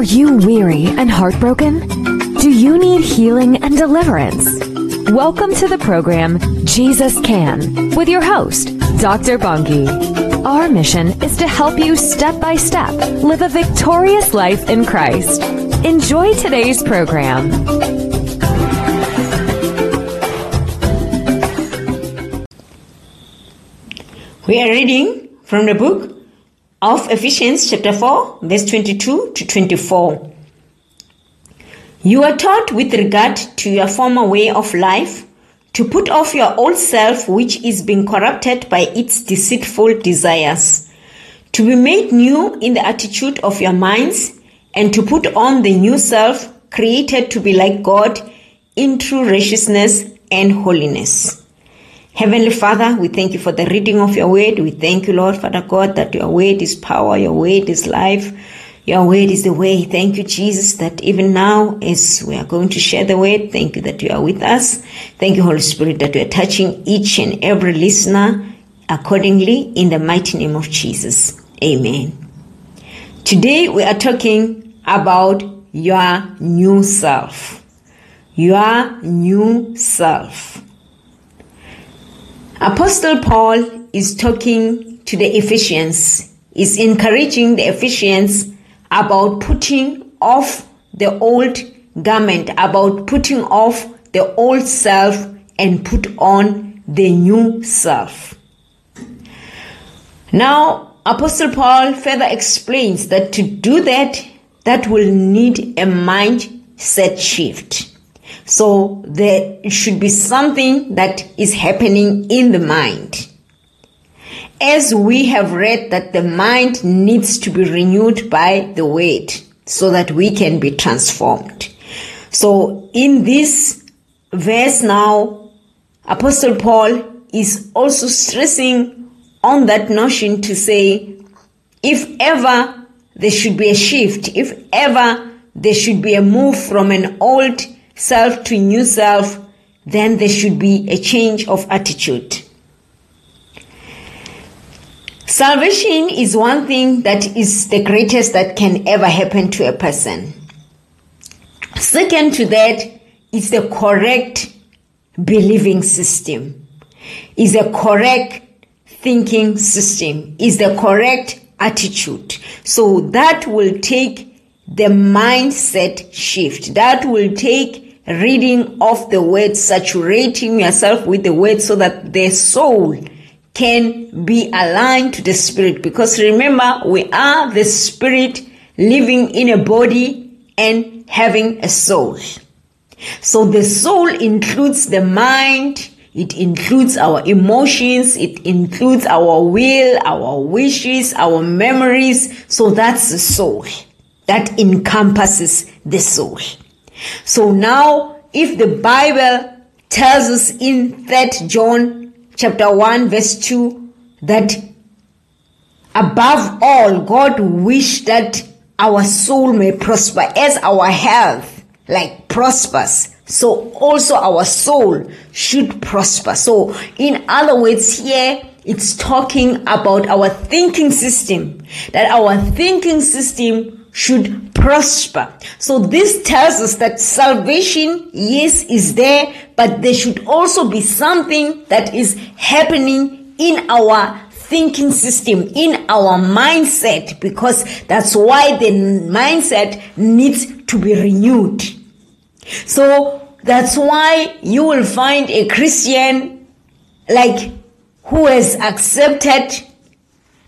Are you weary and heartbroken? Do you need healing and deliverance? Welcome to the program Jesus Can with your host, Dr. Bongi. Our mission is to help you step by step live a victorious life in Christ. Enjoy today's program. We are reading from the book of Ephesians, chapter 4, verse 22 to 24. You are taught with regard to your former way of life to put off your old self, which is being corrupted by its deceitful desires, to be made new in the attitude of your minds, and to put on the new self, created to be like God in true righteousness and holiness. Heavenly Father, we thank you for the reading of your word. We thank you, Lord, Father God, that your word is power, your word is life, your word is the way. Thank you, Jesus, that even now, as we are going to share the word, thank you that you are with us. Thank you, Holy Spirit, that you are touching each and every listener accordingly in the mighty name of Jesus. Amen. Today, we are talking about your new self. Your new self. Apostle Paul is talking to the Ephesians, is encouraging the Ephesians about putting off the old garment, about putting off the old self and put on the new self. Now, Apostle Paul further explains that to do that, that will need a mindset shift. So there should be something that is happening in the mind. As we have read that the mind needs to be renewed by the word so that we can be transformed. So in this verse now, Apostle Paul is also stressing on that notion to say, if ever there should be a shift, if ever there should be a move from an old self to new self, then there should be a change of attitude. Salvation is one thing that is the greatest that can ever happen to a person. Second to that is the correct believing system, is a correct thinking system, is the correct attitude. So that will take the mindset shift. That will take reading of the word, saturating yourself with the word so that the soul can be aligned to the spirit. Because remember, we are the spirit living in a body and having a soul. So the soul includes the mind, it includes our emotions, it includes our will, our wishes, our memories. So that's the soul. That encompasses the soul. So now, if the Bible tells us in 3 John chapter 1 verse 2 that above all God wished that our soul may prosper as our health like prospers so also our soul should prosper. So in other words here it's talking about our thinking system that our thinking system should prosper. So this tells us that salvation, yes, is there, but there should also be something that is happening in our thinking system, in our mindset, because that's why the mindset needs to be renewed. So that's why you will find a Christian like who has accepted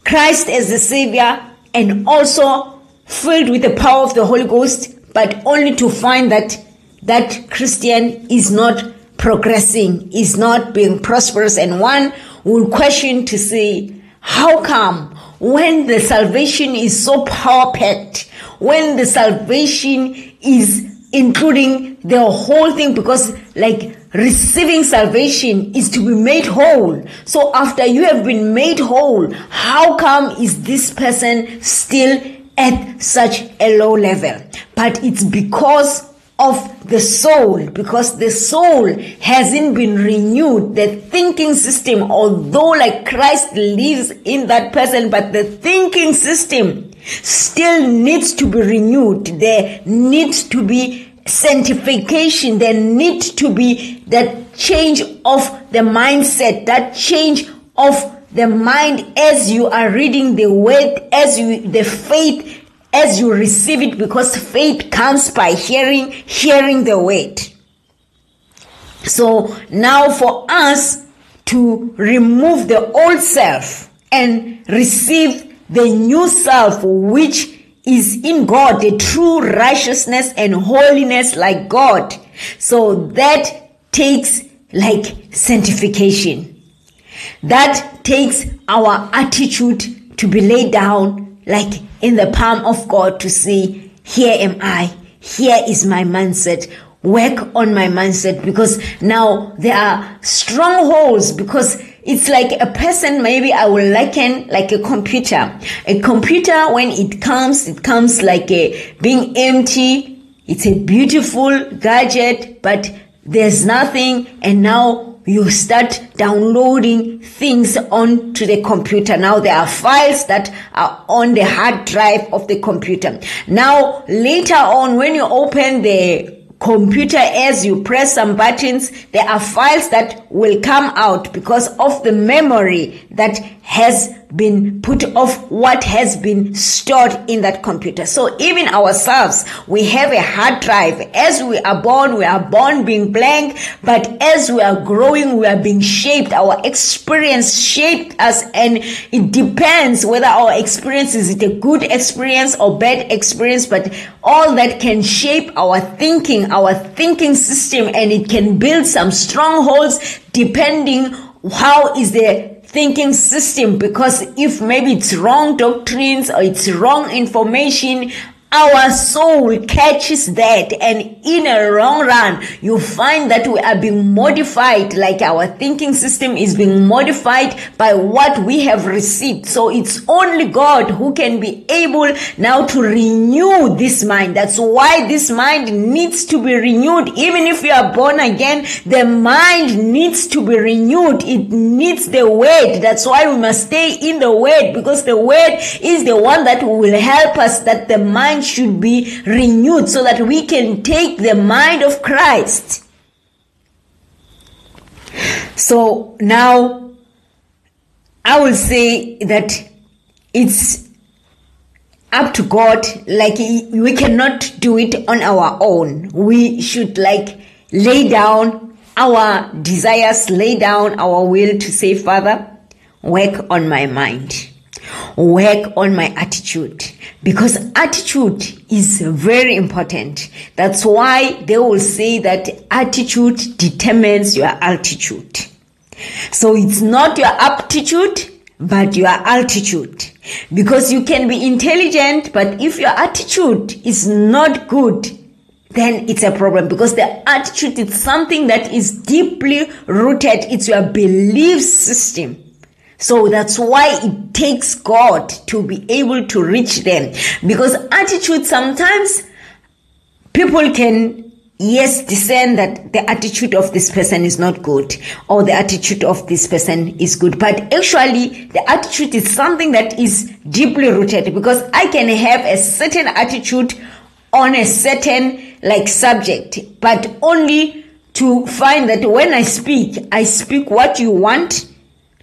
Christ as the Savior and also filled with the power of the Holy Ghost, but only to find that that Christian is not progressing, is not being prosperous. And one will question to say, how come when the salvation is so power packed, when the salvation is including the whole thing, because like receiving salvation is to be made whole. So after you have been made whole, how come is this person still at such a low level. But it's because of the soul, because the soul hasn't been renewed. The thinking system, although like Christ lives in that person, but the thinking system still needs to be renewed. There needs to be sanctification. There needs to be that change of the mindset, that change of the mind as you are reading the word, as you, the faith, as you receive it, because faith comes by hearing, hearing the word. So now for us to remove the old self and receive the new self, which is in God, the true righteousness and holiness like God. So that takes like sanctification. That takes our attitude to be laid down like in the palm of God to say, here am I. Here is my mindset. Work on my mindset because now there are strongholds because it's like a person, maybe I will liken like a computer. A computer, when it comes, it comes like a being empty. It's a beautiful gadget, but there's nothing. And now you start downloading things onto the computer. Now there are files that are on the hard drive of the computer. Now later on, when you open the computer as you press some buttons, there are files that will come out because of the memory that has been put off what has been stored in that computer. So even ourselves, we have a hard drive. As we are born, we are born being blank, but as we are growing, we are being shaped. Our experience shaped us and it depends whether our experience is it a good experience or bad experience, but all that can shape our thinking, our thinking system, and it can build some strongholds depending how is the thinking system. Because if maybe it's wrong doctrines or it's wrong information our soul catches that and in a long run you find that we are being modified like our thinking system is being modified by what we have received. So it's only god who can be able now to renew this mind. That's why this mind needs to be renewed. Even if you are born again the mind needs to be renewed. It needs the word. That's why we must stay in the word because the word is the one that will help us that the mind should be renewed so that we can take the mind of Christ. So now I will say that it's up to God. Like we cannot do it on our own. We should like lay down our desires, lay down our will to say, Father, work on my mind work on my attitude because attitude is very important. That's why they will say that attitude determines your altitude. So it's not your aptitude, but your altitude. Because you can be intelligent, but if your attitude is not good, then it's a problem because the attitude is something that is deeply rooted. It's your belief system. So that's why it takes God to be able to reach them. Because attitude sometimes people can yes discern that the attitude of this person is not good or the attitude of this person is good but actually the attitude is something that is deeply rooted because i can have a certain attitude on a certain like subject but only to find that when i speak i speak what you want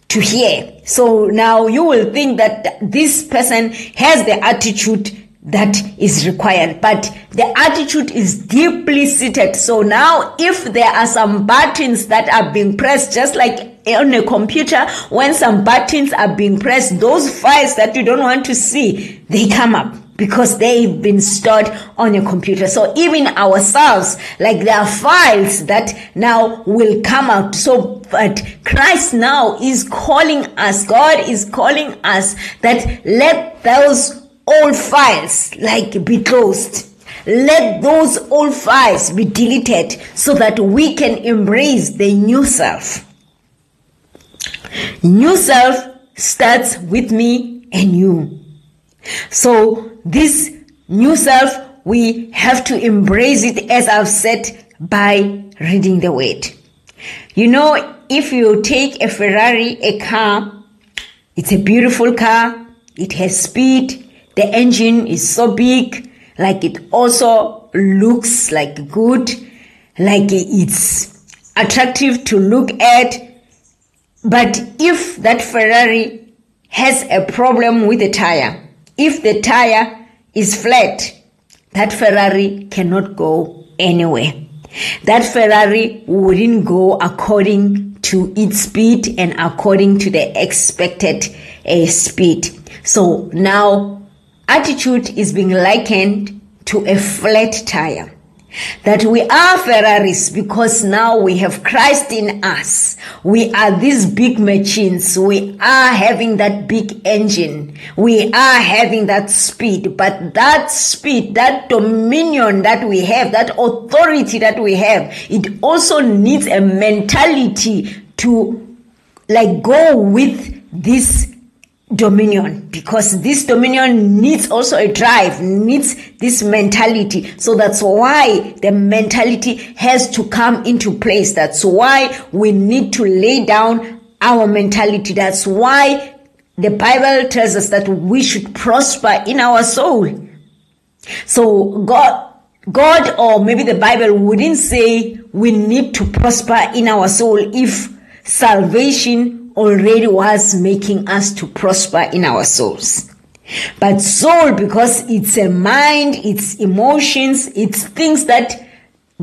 to hear. So now you will think that this person has the attitude that is required, but the attitude is deeply seated. So now if there are some buttons that are being pressed, just like on a computer, when some buttons are being pressed, those files that you don't want to see, they come up because they've been stored on your computer. So even ourselves, like there are files that now will come out. So, but Christ now is calling us, God is calling us that let those old files like be closed. Let those old files be deleted so that we can embrace the new self. New self starts with me and you. So this new self, we have to embrace it as I've said by reading the word. You know, if you take a Ferrari, a car, it's a beautiful car, it has speed, the engine is so big, like it also looks like good, like it's attractive to look at. But if that Ferrari has a problem with the tire, if the tire is flat, that Ferrari cannot go anywhere. That Ferrari wouldn't go according to its speed and according to the expected uh, speed. So now attitude is being likened to a flat tire that we are Ferraris because now we have Christ in us. We are these big machines. We are having that big engine. We are having that speed, but that speed, that dominion that we have, that authority that we have, it also needs a mentality to like go with this dominion because this dominion needs also a drive needs this mentality. So that's why the mentality has to come into place. That's why we need to lay down our mentality. That's why the bible tells us that we should prosper in our soul. So god god or maybe the bible wouldn't say we need to prosper in our soul if salvation already was making us to prosper in our souls. But soul, because it's a mind, it's emotions, it's things that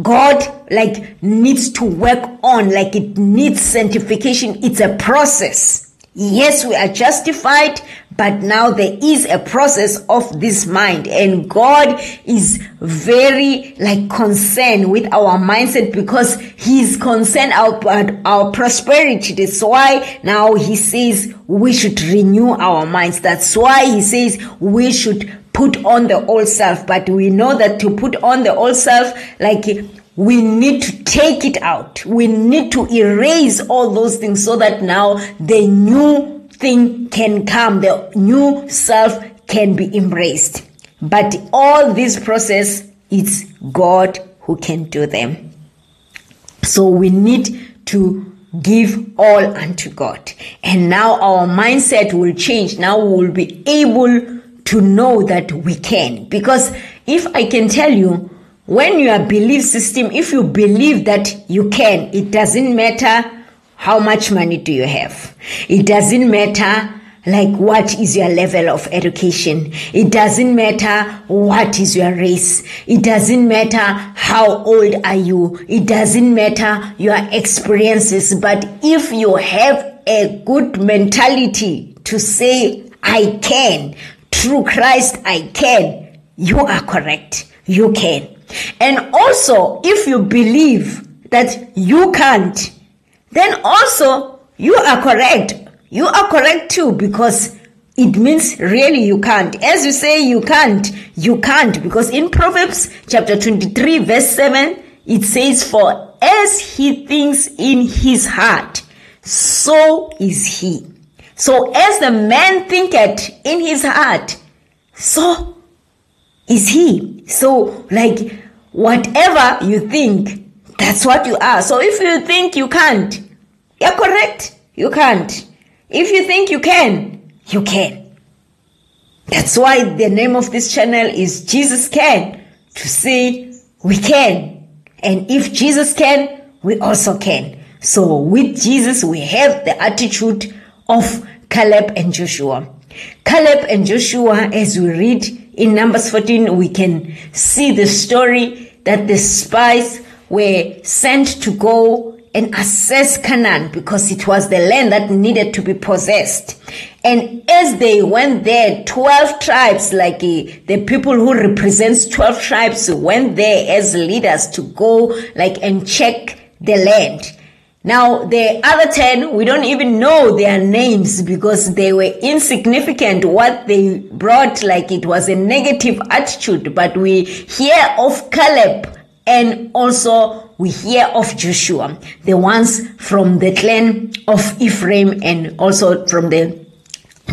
God like needs to work on, like it needs sanctification. It's a process. Yes, we are justified, but now there is a process of this mind and God is very like concerned with our mindset because he's concerned about our prosperity. That's why now he says we should renew our minds. That's why he says we should put on the old self. But we know that to put on the old self, like we need to take it out. We need to erase all those things so that now the new thing can come, the new self can be embraced. But all this process, it's God who can do them. So we need to give all unto God. And now our mindset will change. Now we will be able to know that we can. Because if I can tell you, when your belief system, if you believe that you can, it doesn't matter how much money do you have. It doesn't matter like what is your level of education. It doesn't matter what is your race. It doesn't matter how old are you. It doesn't matter your experiences. But if you have a good mentality to say, I can, through Christ I can, you are correct. You can. And also, if you believe that you can't, then also you are correct. You are correct too because it means really you can't. As you say you can't, you can't because in Proverbs chapter 23 verse 7 it says for as he thinks in his heart so is he. So as the man thinketh in his heart so is he. So, like, whatever you think, that's what you are. So, if you think you can't, you're correct. You can't. If you think you can, you can. That's why the name of this channel is Jesus Can, to say we can. And if Jesus can, we also can. So with Jesus, we have the attitude of Caleb and Joshua. Caleb and Joshua, as we read in Numbers 14, we can see the story that the spies were sent to go and assess Canaan because it was the land that needed to be possessed. And as they went there, 12 tribes, like uh, the people who represents 12 tribes went there as leaders to go like and check the land. Now, the other 10, we don't even know their names because they were insignificant. What they brought, like it was a negative attitude, but we hear of Caleb and also we hear of Joshua, the ones from the clan of Ephraim and also from the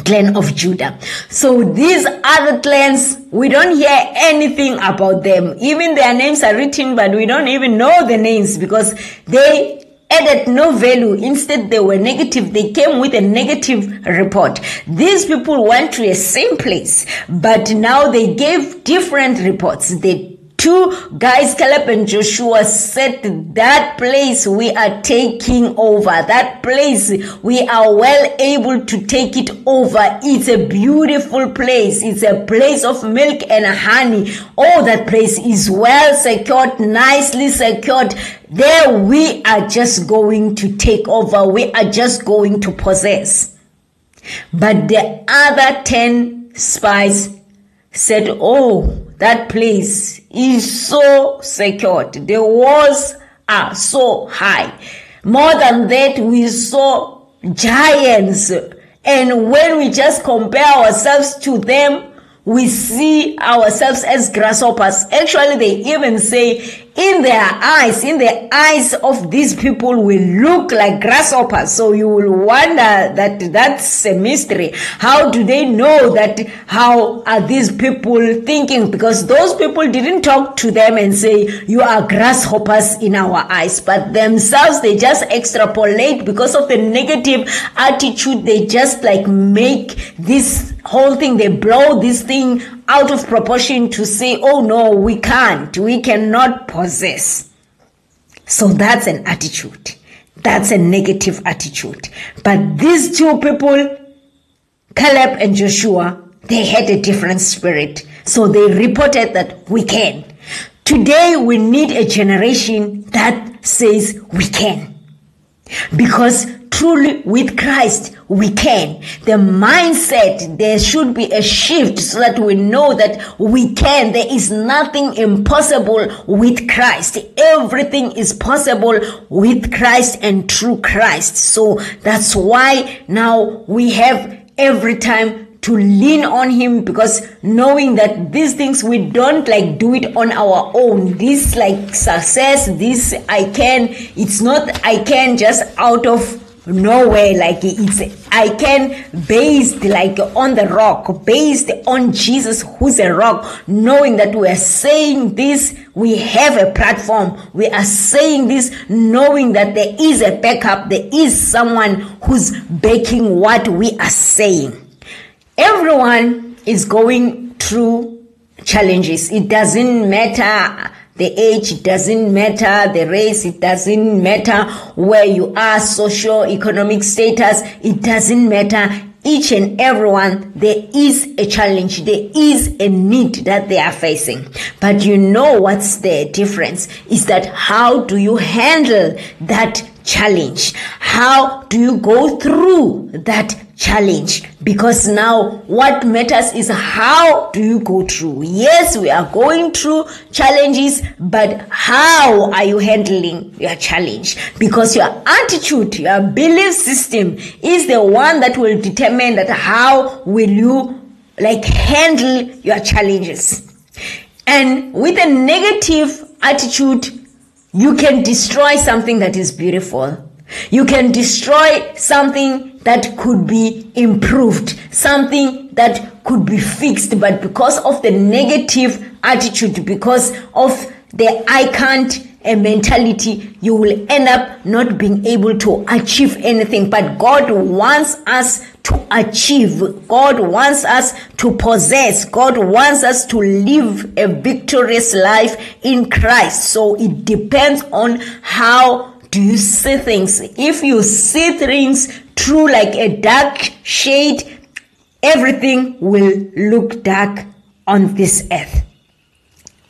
clan of Judah. So these other clans, we don't hear anything about them. Even their names are written, but we don't even know the names because they added no value. Instead, they were negative. They came with a negative report. These people went to a same place, but now they gave different reports. They two guys, Caleb and Joshua, said that place we are taking over. That place we are well able to take it over. It's a beautiful place. It's a place of milk and honey. Oh, that place is well secured, nicely secured. There we are just going to take over. We are just going to possess. But the other 10 spies said, Oh, that place is so secured. The walls are so high. More than that, we saw giants. And when we just compare ourselves to them, we see ourselves as grasshoppers. Actually, they even say in their eyes, in the eyes of these people we look like grasshoppers. So you will wonder that that's a mystery. How do they know that? How are these people thinking? Because those people didn't talk to them and say, you are grasshoppers in our eyes, but themselves, they just extrapolate because of the negative attitude. They just like make this whole thing, they blow this thing out of proportion to say, oh no, we can't, we cannot possess. So that's an attitude. That's a negative attitude. But these two people, Caleb and Joshua, they had a different spirit. So they reported that we can. Today we need a generation that says we can. Because truly with Christ, we can. The mindset, there should be a shift so that we know that we can. There is nothing impossible with Christ. Everything is possible with Christ and through Christ. So that's why now we have every time to lean on him because knowing that these things we don't like do it on our own this like success this i can it's not i can just out of nowhere like it's i can based like on the rock based on jesus who's a rock knowing that we are saying this we have a platform we are saying this knowing that there is a backup there is someone who's backing what we are saying. Everyone is going through challenges. It doesn't matter the age doesn't matter, the race, it doesn't matter where you are, social, economic status, it doesn't matter. Each and everyone, there is a challenge, there is a need that they are facing. But you know what's the difference is that how do you handle that challenge? How do you go through that challenge. Because now what matters is how do you go through? Yes we are going through challenges but how are you handling your challenge? Because your attitude your belief system is the one that will determine that how will you like handle your challenges. And with a negative attitude you can destroy something that is beautiful. You can destroy something that could be improved, something that could be fixed, but because of the negative attitude, because of the I can't a mentality, you will end up not being able to achieve anything. But God wants us to achieve. God wants us to possess. God wants us to live a victorious life in Christ. So it depends on how do you see things? If you see things through like a dark shade, everything will look dark on this earth.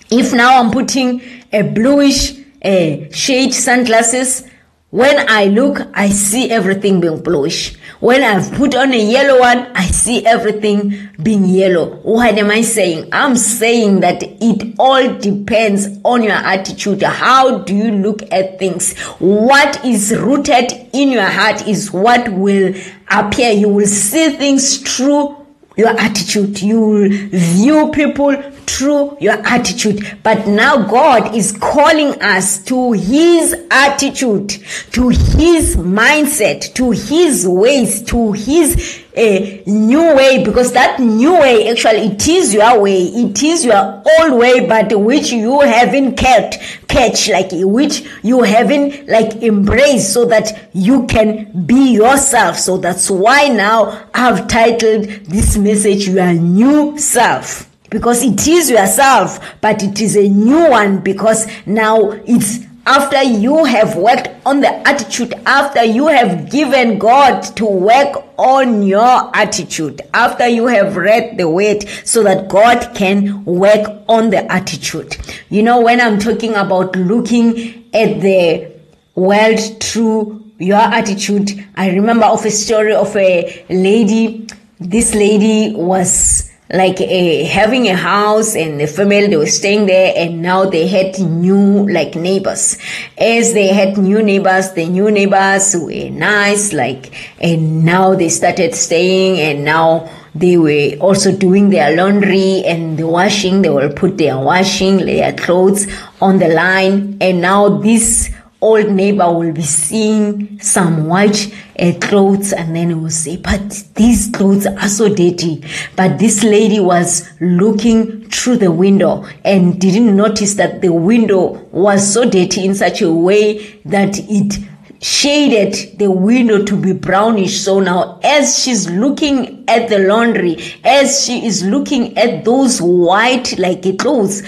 If now I'm putting a bluish uh, shade sunglasses, when I look, I see everything being bluish. When I've put on a yellow one, I see everything being yellow. What am I saying? I'm saying that it all depends on your attitude. How do you look at things? What is rooted in your heart is what will appear. You will see things through your attitude. You will view people through your attitude. But now God is calling us to His attitude, to His mindset, to His ways, to His a new way. Because that new way actually it is your way. It is your old way but which you haven't kept catch like which you haven't like embraced so that you can be yourself. So that's why now i've titled this message your new self because it is yourself but it is a new one because now it's after you have worked on the attitude, after you have given God to work on your attitude, after you have read the word so that God can work on the attitude. You know, when I'm talking about looking at the world through your attitude, I remember of a story of a lady. This lady was like a, having a house and the family they were staying there and now they had new like neighbors. As they had new neighbors the new neighbors were nice like and now they started staying and now they were also doing their laundry and the washing they will put their washing their clothes on the line. And now this old neighbor will be seeing some white uh, clothes and then he will say, but these clothes are so dirty. But this lady was looking through the window and didn't notice that the window was so dirty in such a way that it shaded the window to be brownish. So now as she's looking at the laundry, as she is looking at those white like clothes,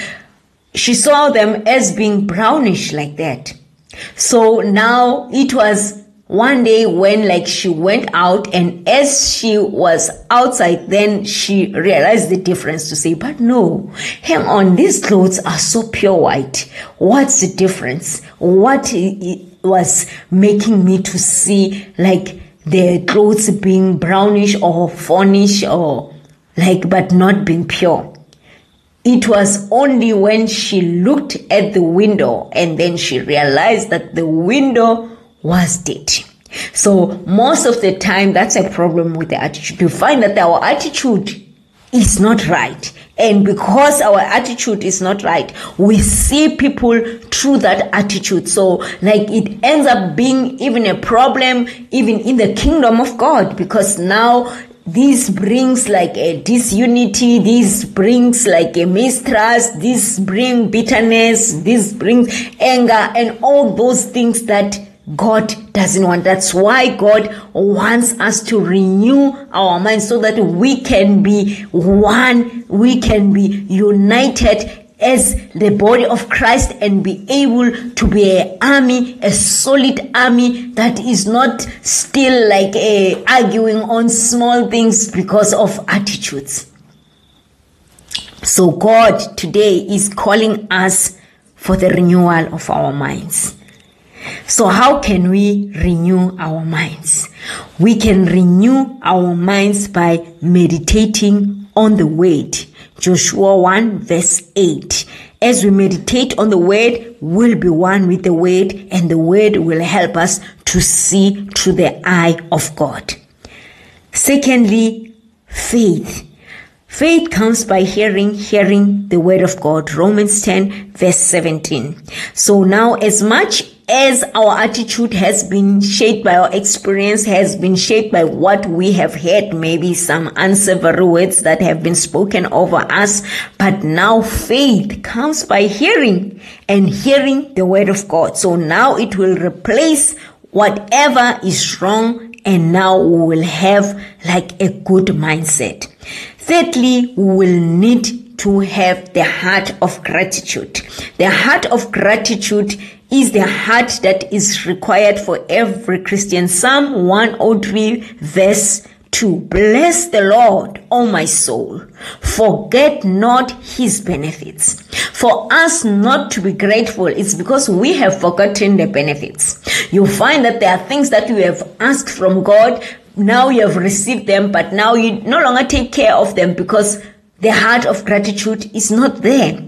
she saw them as being brownish like that. So now it was one day when like she went out and as she was outside then she realized the difference to say but no hang on these clothes are so pure white. What's the difference? What was making me to see like the clothes being brownish or fawnish or like but not being pure it was only when she looked at the window and then she realized that the window was dirty. So most of the time, that's a problem with the attitude. You find that our attitude is not right. And because our attitude is not right, we see people through that attitude. So, like, it ends up being even a problem, even in the kingdom of God, because now this brings like a disunity this brings like a mistrust this brings bitterness this brings anger and all those things that God doesn't want. That's why God wants us to renew our minds so that we can be one, we can be united as the body of Christ and be able to be an army, a solid army that is not still like a arguing on small things because of attitudes. So God today is calling us for the renewal of our minds. So how can we renew our minds? We can renew our minds by meditating on the word Joshua 1 verse 8. As we meditate on the word, we'll be one with the word and the word will help us to see through the eye of God. Secondly, faith. Faith comes by hearing, hearing the word of God. Romans 10 verse 17. So now as much as our attitude has been shaped by our experience, has been shaped by what we have heard, maybe some unsavory words that have been spoken over us. But now faith comes by hearing and hearing the word of God. So now it will replace whatever is wrong and now we will have like a good mindset. Thirdly, we will need to have the heart of gratitude. The heart of gratitude is the heart that is required for every Christian. Psalm 103 verse 2. Bless the Lord, O my soul. Forget not his benefits. For us not to be grateful is because we have forgotten the benefits. You find that there are things that you have asked from God. Now you have received them, but now you no longer take care of them because the heart of gratitude is not there.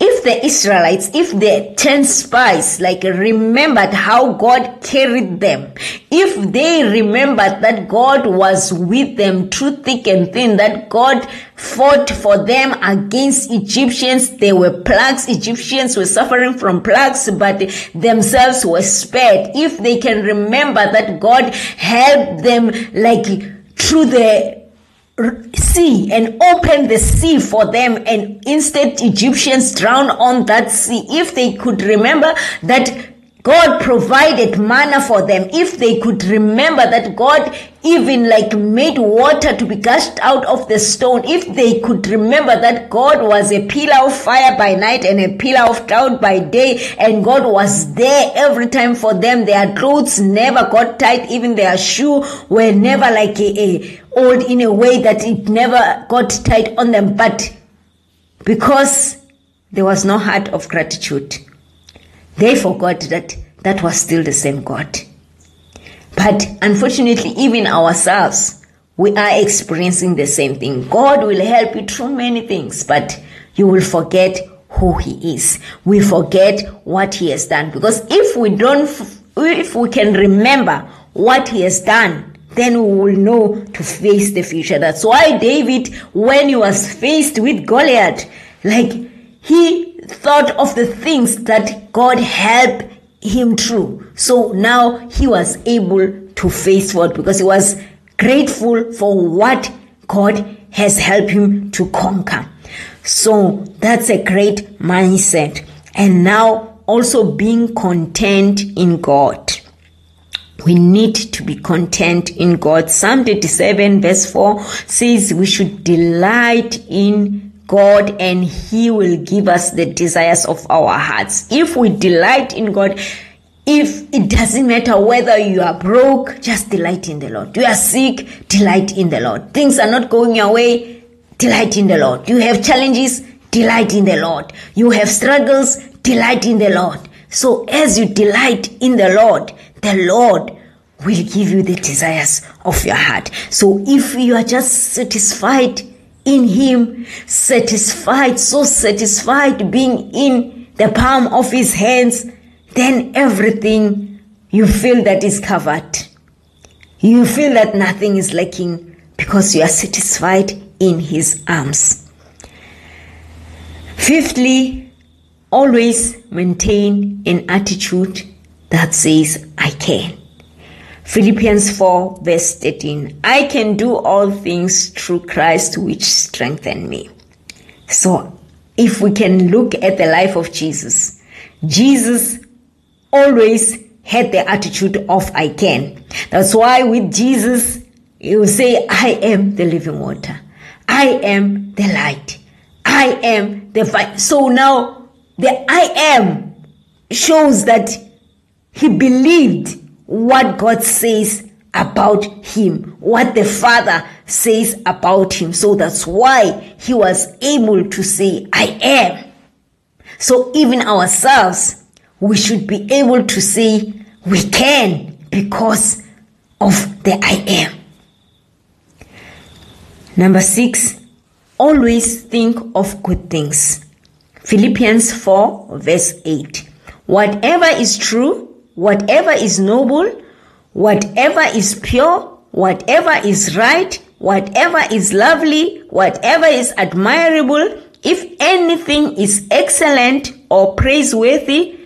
If the Israelites, if the 10 spies, like remembered how God carried them, if they remembered that God was with them through thick and thin, that God fought for them against Egyptians, there were plagues, Egyptians were suffering from plagues, but themselves were spared. If they can remember that God helped them like through the sea and open the sea for them and instead Egyptians drown on that sea. If they could remember that God provided manna for them. If they could remember that God even like made water to be gushed out of the stone. If they could remember that God was a pillar of fire by night and a pillar of cloud by day and God was there every time for them. Their clothes never got tight. Even their shoe were never like a, a old in a way that it never got tight on them. But because there was no heart of gratitude, they forgot that that was still the same God. But unfortunately, even ourselves, we are experiencing the same thing. God will help you through many things, but you will forget who He is. We forget what He has done. Because if we don't, if we can remember what He has done, then we will know to face the future. That's why David, when he was faced with Goliath, like he thought of the things that God helped him through. So now he was able to face forward because he was grateful for what God has helped him to conquer. So that's a great mindset. And now also being content in God. We need to be content in God. Psalm 37 verse 4 says we should delight in God and He will give us the desires of our hearts. If we delight in God, if it doesn't matter whether you are broke, just delight in the Lord. You are sick, delight in the Lord. Things are not going your way, delight in the Lord. You have challenges, delight in the Lord. You have struggles, delight in the Lord. So as you delight in the Lord, the Lord will give you the desires of your heart. So if you are just satisfied in Him, satisfied, so satisfied being in the palm of His hands, then everything you feel that is covered. You feel that nothing is lacking because you are satisfied in His arms. Fifthly, always maintain an attitude that says, I can. Philippians 4 verse 13. I can do all things through Christ which strengthen me. So if we can look at the life of Jesus, Jesus always had the attitude of I can. That's why with Jesus, you say, I am the living water. I am the light. I am the fire. So now the I am shows that he believed what God says about him, what the Father says about him. So that's why he was able to say, I am. So even ourselves, we should be able to say, we can because of the I am. Number six, always think of good things. Philippians 4 verse 8. Whatever is true, whatever is noble, whatever is pure, whatever is right, whatever is lovely, whatever is admirable, if anything is excellent or praiseworthy,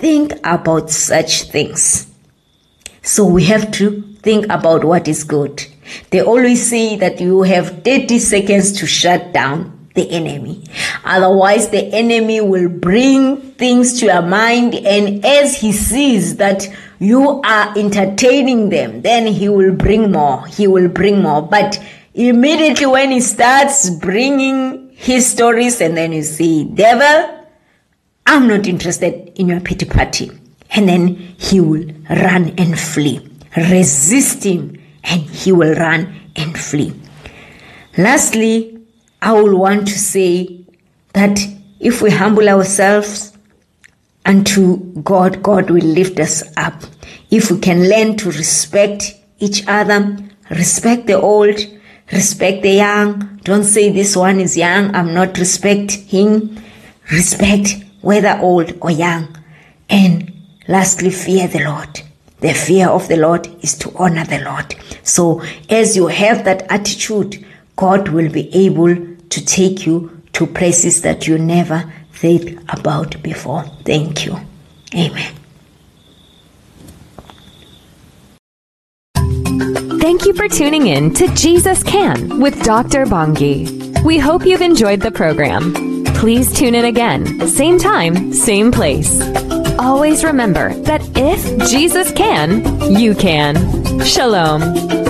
think about such things. So we have to think about what is good. They always say that you have 30 seconds to shut down the enemy. Otherwise, the enemy will bring things to your mind, and as he sees that you are entertaining them, then he will bring more. He will bring more. But immediately when he starts bringing his stories, and then you see, devil, I'm not interested in your pity party. And then he will run and flee. Resist him, and he will run and flee. Lastly, I will want to say that if we humble ourselves unto God, God will lift us up. If we can learn to respect each other, respect the old, Respect the young. Don't say this one is young. I'm not respecting. Respect whether old or young. And lastly, fear the Lord. The fear of the Lord is to honor the Lord. So as you have that attitude, God will be able to take you to places that you never think about before. Thank you. Amen. Thank you for tuning in to Jesus Can with Dr. Bongi. We hope you've enjoyed the program. Please tune in again, same time, same place. Always remember that if Jesus can, you can. Shalom.